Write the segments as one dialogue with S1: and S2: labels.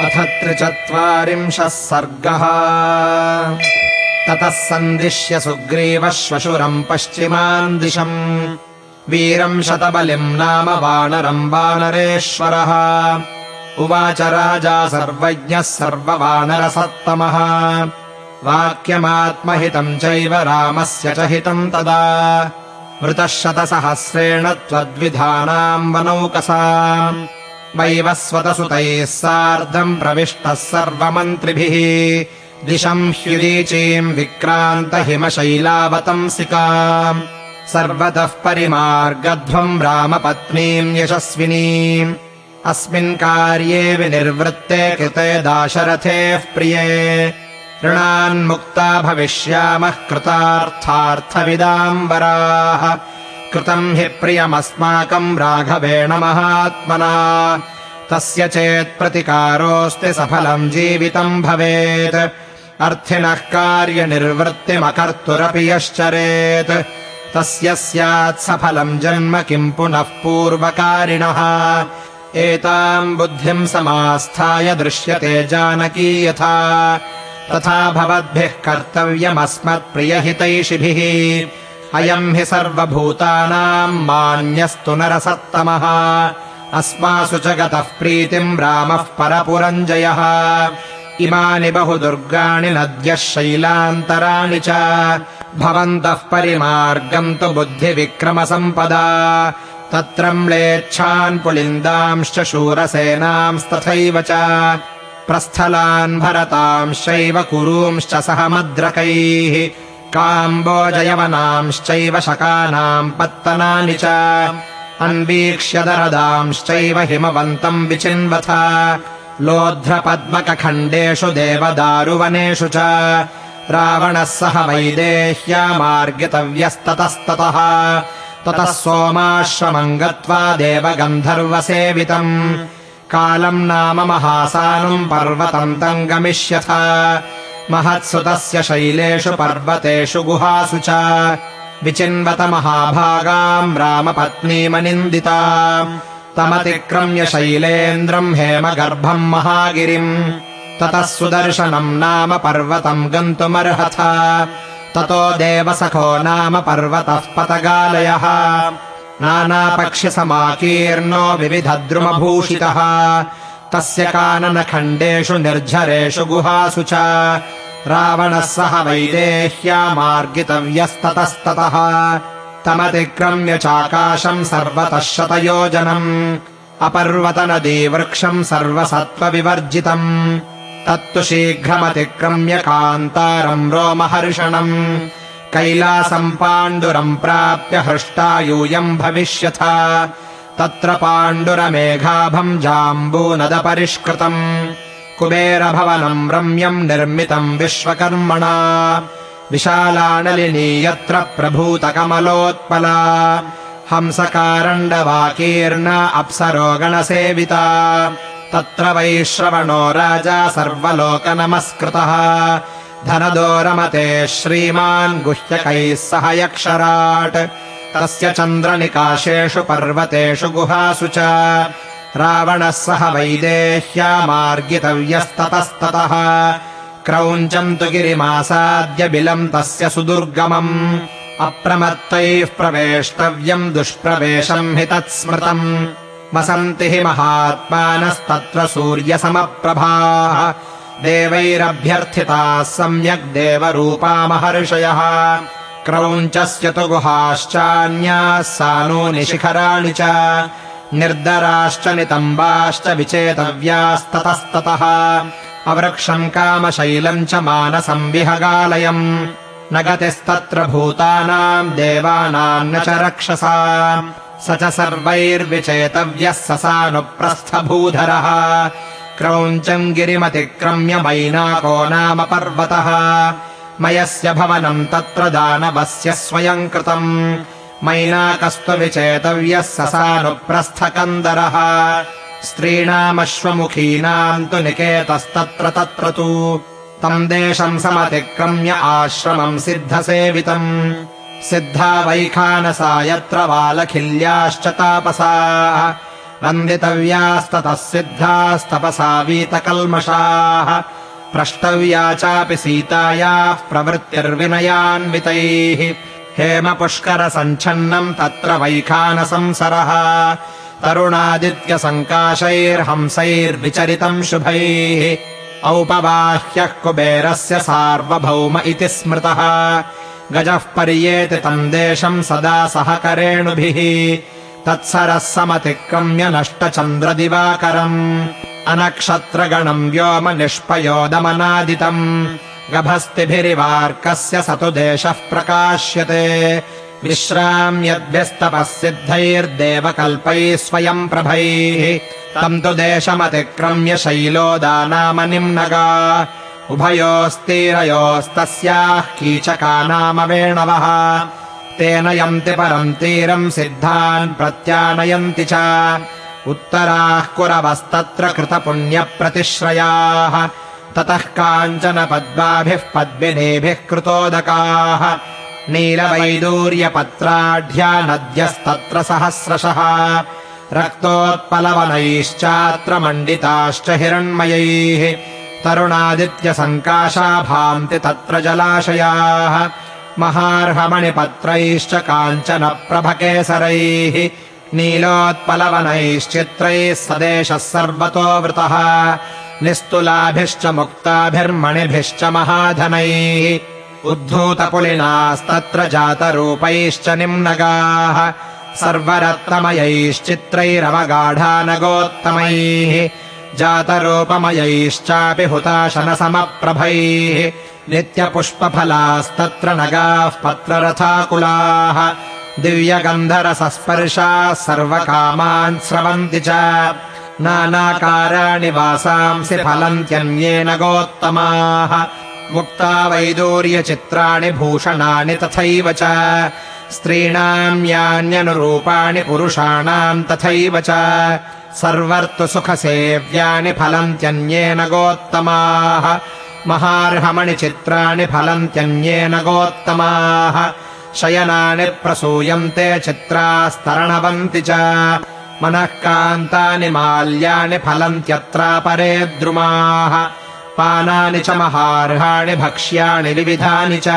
S1: अथ त्रिचत्वारिंशः सर्गः। ततः सन्दिश्य सुग्रीवः श्वशुरम् पश्चिमान् दिशम्। वीरम् शतबलिम् नाम वानरम् वानरेश्वरः। उवाच राजा सर्वज्ञः सर्ववानरसत्तमः। वाक्यमात्महितम् चैव रामस्य च हितम् तदा। मृतः शतसहस्रेण त्वद्विधानाम् वनौकसा वैवस्वतसुतैः सार्धम् प्रविष्टः सर्वमन्त्रिभिः। दिशम् ह्युदीचीम् विक्रान्तहिमशैलावतंसिका सर्वतः परिमार्गध्वम् रामपत्नीम् यशस्विनीम् अस्मिन् कार्ये विनिर्वृत्ते कृते दाशरथेः प्रिये। ऋणान्मुक्ता भविष्यामः कृतार्थार्थविदाम्बराः कृतम् हि प्रियमस्माकम् राघवेण महात्मना। तस्य चेत्प्रतिकारोऽस्ति सफलम् जीवितम् भवेत्। अर्थिनः कार्यनिर्वृत्तिमकर्तुरपि यश्चरेत् तस्य स्यात् सफलम् जन्म किम् पुनः पूर्वकारिणः। एताम् बुद्धिम् समास्थाय दृश्यते जानकी यथा। तथा भवद्भिः कर्तव्यमस्मत्प्रियहितैषिभिः अयम् हि सर्वभूतानाम् मान्यस्तु नरसत्तमः। अस्मासु च गतः प्रीतिम् रामः परपुरञ्जयः। इमानि बहुदुर्गाणि नद्यः शैलान्तराणि च। भवन्तः परिमार्गम् तु बुद्धिविक्रमसम्पदा। तत्र म्लेच्छान् पुलिन्दांश्च शूरसेनांस्तथैव च। प्रस्थलान् भरतांश्चैव कुरूंश्च सह मद्रकैः काम्बोजयवनांश्चैव शकानाम् पत्तनानि च। अन्वीक्ष्य दरदांश्चैव हिमवन्तम् विचिन्वथ। लोध्रपद्मकखण्डेषु देवदारुवनेषु च। रावणः सह वैदेह्या मार्गितव्यस्ततस्ततः। ततः सोमाश्रमम् गत्वा देवगन्धर्वसेवितम्। कालम् नाम महासानुम् पर्वतम् तम् गमिष्यथ महत्सुतस्य शैलेषु पर्वतेषु गुहासु च। विचिन्वत महाभागाम् रामपत्नीमनिन्दिता। तमतिक्रम्य शैलेन्द्रम् हेमगर्भम् महागिरिम् ततः सुदर्शनम् नाम पर्वतम् गन्तुमर्हथ। ततो देवसखो नाम पर्वतः पतगालयः। नानापक्ष्यसमाकीर्णो विविधद्रुमभूषितः तस्य काननखण्डेषु निर्झरेषु गुहासु च। रावणः सह वैदेह्या मार्गितव्यस्ततस्ततः। तमतिक्रम्य चाकाशम् सर्वतः शतयोजनम्। अपर्वतनदीवृक्षम् सर्वसत्त्वविवर्जितम्। तत्तु शीघ्रमतिक्रम्य कान्तारम् रोमहर्षणम्। कैलासम् पाण्डुरम् प्राप्य हृष्टा यूयम् भविष्यथ तत्र पाण्डुरमेघाभम् जाम्बूनदपरिष्कृतम् कुबेरभवनम् रम्यम् निर्मितम् विश्वकर्मणा विशालानलिनी यत्र प्रभूतकमलोत्पला हंसकारण्डवाकीर्णा अप्सरोगणसेविता तत्र वैश्रवणो राजा सर्वलोकनमस्कृतः धनदो रमते श्रीमान् गुह्यकैः सह यक्षराट् तस्य चन्द्रनिकाशेषु पर्वतेषु गुहासु च। रावणः सह वैदेह्या मार्गितव्यस्ततस्ततः क्रौञ्चम् तु गिरिमासाद्य बिलम् तस्य सुदुर्गमम्। अप्रमत्तैः प्रवेष्टव्यम् दुष्प्रवेशम् हि तत्स्मृतम्। वसन्ति हि महात्मानस्तत्र सूर्यसमप्रभाः। देवैरभ्यर्थिताः सम्यक् देवरूपा महर्षयः क्रौञ्चस्य तु गुहाश्चान्याः सानूनि शिखराणि च निर्दराश्च नितम्बाश्च विचेतव्यास्ततस्ततः। अवृक्षम् कामशैलम् च मानसम् विहगालयम्। न गतिस्तत्र भूतानाम् देवानाम् न च रक्षसा स च सर्वैर्विचेतव्यः ससानुप्रस्थभूधरः क्रौञ्चम् गिरिमतिक्रम्य मैनाको नाम पर्वतः मयस्य भवनम् तत्र दानवस्य स्वयम् कृतम्। मैनाकस्तु विचेतव्यः ससानुप्रस्थकन्दरः। स्त्रीणामश्वमुखीनाम् तु निकेतस्तत्र तत्र तु। तम् देशम् समतिक्रम्य आश्रमम् सिद्धसेवितम्। सिद्धा वैखानसा यत्र वालखिल्याश्च तापसाः। वन्दितव्यास्ततः सिद्धास्तपसा वीतकल्मषाः प्रष्टव्या चापि सीतायाः प्रवृत्तिर्विनयान्वितैः हेमपुष्करसञ्छन्नम् तत्र वैखानसंसरः। तरुणादित्यसङ्काशैर्हंसैर्विचरितम् शुभैः। औपबाह्यः कुबेरस्य सार्वभौम इति स्मृतः। गजः पर्येति तम् देशम् सदा सहकरेणुभिः तत्सरः समतिक्रम्य नष्टचन्द्रदिवाकरम् अनक्षत्रगणम् व्योम निष्पयोदमनादितम् गभस्तिभिरिवार्कस्य स तु देशः प्रकाश्यते। विश्राम्यद्भ्यस्तपः सिद्धैर्देवकल्पैः स्वयम् प्रभैः। तम् तु देशमतिक्रम्य शैलोदानाम निम्नगा उभयोस्तीरयोस्तस्याः कीचका नाम वेणवः तेन यन्ति परम् तीरम् सिद्धान् प्रत्यानयन्ति च। उत्तराः कुरवस्तत्र कृतपुण्यप्रतिश्रयाः। ततः काञ्चन पद्माभिः पद्मिनीभिः कृतोदकाः। नीलवैदूर्यपत्राढ्या नद्यस्तत्र सहस्रशः। रक्तोत्पलवनैश्चात्र मण्डिताश्च हिरण्मयैः। तरुणादित्यसङ्काशा भान्ति तत्र जलाशयाः महार्हमणिपत्रैश्च काञ्चन प्रभकेसरैः नीलोत्पलवनैश्चित्रैः सदेशः सर्वतो वृतः निस्तुलाभिश्च मुक्ताभिर्मणिभिश्च महाधनैः उद्धूतपुलिनास्तत्र जातरूपैश्च निम्नगाः सर्वरत्नमयैश्चित्रैरवगाढानगोत्तमैः जातरूपमयैश्चापि हुताशनसमप्रभैः नित्यपुष्पफलास्तत्र नगाः पत्ररथाकुलाः दिव्यगन्धरसस्पर्शाः सर्वकामान् स्रवन्ति च नानाकाराणि वासांसि फलन्त्यन्येन गोत्तमाः मुक्ता वैदूर्यचित्राणि भूषणानि तथैव च स्त्रीणाम् यान्यनुरूपाणि पुरुषाणाम् तथैव च सर्वर्तुसुखसेव्यानि फलन्त्यन्येन गोत्तमाः। महार्हमणिचित्राणि फलन्त्यन्येन गोत्तमाः। शयनानि प्रसूयन्ते चित्रास्तरणवन्ति च। मनःकान्तानि माल्यानि फलन्त्यत्रापरे द्रुमाः। पानानि च महार्हाणि भक्ष्याणि विविधानि च।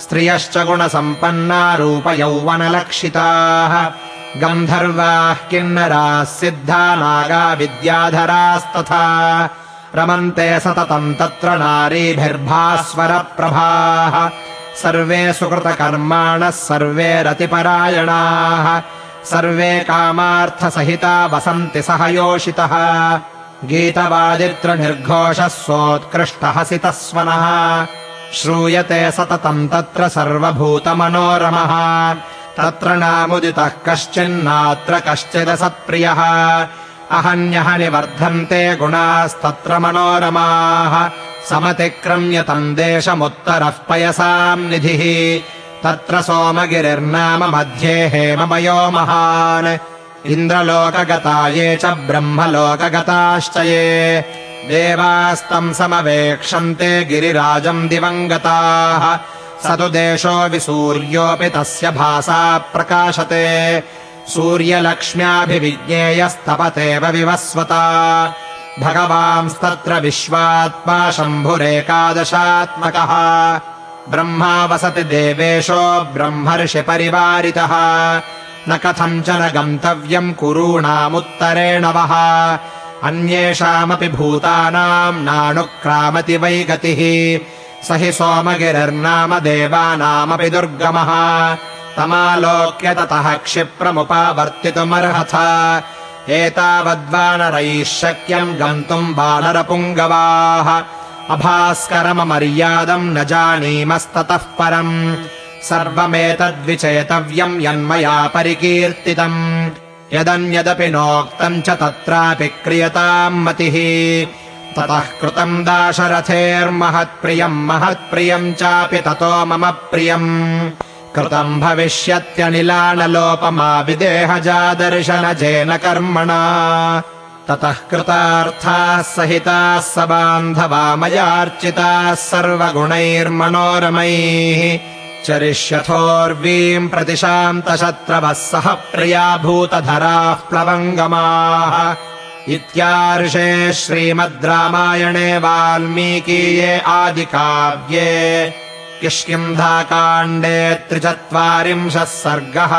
S1: स्त्रियश्च गुणसम्पन्ना रूपयौवनलक्षिताः गन्धर्वाः किन्नराः सिद्धा नागा विद्याधरास्तथा। रमन्ते सततम् तत्र नारीभिर्भास्वरप्रभाः। सर्वे सुकृतकर्माणः सर्वे रतिपरायणाः। सर्वे कामार्थसहिता वसन्ति सह योषितः गीतवादित्रनिर्घोषः सोत्कृष्टहसितस्वनः श्रूयते सततम् तत्र सर्वभूतमनोरमः तत्र नामुदितः कश्चिन्नात्र कश्चिदसत्प्रियः। अहन्यहनि वर्धन्ते गुणास्तत्र मनोरमाः। समतिक्रम्य तम् देशमुत्तरः पयसाम् निधिः। तत्र सोमगिरिर्नाम मध्ये हेममयो महान्। इन्द्रलोकगता ये च ब्रह्मलोकगताश्च ये। देवास्तम् समवेक्षन्ते गिरिराजम् दिवङ्गताः स तु देशो विसूर्योऽपि तस्य भासा प्रकाशते। सूर्यलक्ष्म्याभिविज्ञेयस्तपतेव विवस्वता। भगवांस्तत्र विश्वात्मा शम्भुरेकादशात्मकः। ब्रह्मा वसति देवेशो ब्रह्मर्षिपरिवारितः। न कथञ्चन गन्तव्यम् कुरूणामुत्तरेण वः। अन्येषामपि भूतानाम् नानुक्रामति वै गतिः स हि सोमगिरिर्नाम देवानामपि दुर्गमः। तमालोक्य ततः क्षिप्रमुपावर्तितुमर्हथ। एतावद्वानरैः शक्यम् गन्तुम् वानरपुङ्गवाः अभास्करममर्यादम् न जानीमस्ततः परम्। सर्वमेतद्विचेतव्यम् यन्मया परिकीर्तितम्। यदन्यदपि नोक्तम् च तत्रापि क्रियताम् मतिः ततः कृतम् दाशरथेर्महत्प्रियम् महत्प्रियम् चापि ततो मम प्रियम्। कृतम् भविष्यत्यनिलानलोपमा विदेहजादर्शनजेन कर्मणा। ततः कृतार्थाः सहिताः स बान्धवा मयार्चिताः सर्वगुणैर्मनोरमैः। चरिष्यथोर्वीम् प्रतिशान्तशत्रवः सह प्रिया भूतधराः प्लवङ्गमाः इत्यार्षे श्रीमद् रामायणे वाल्मीकीये आदिकाव्ये किष्किन्धाकाण्डे त्रिचत्वारिंशः सर्गः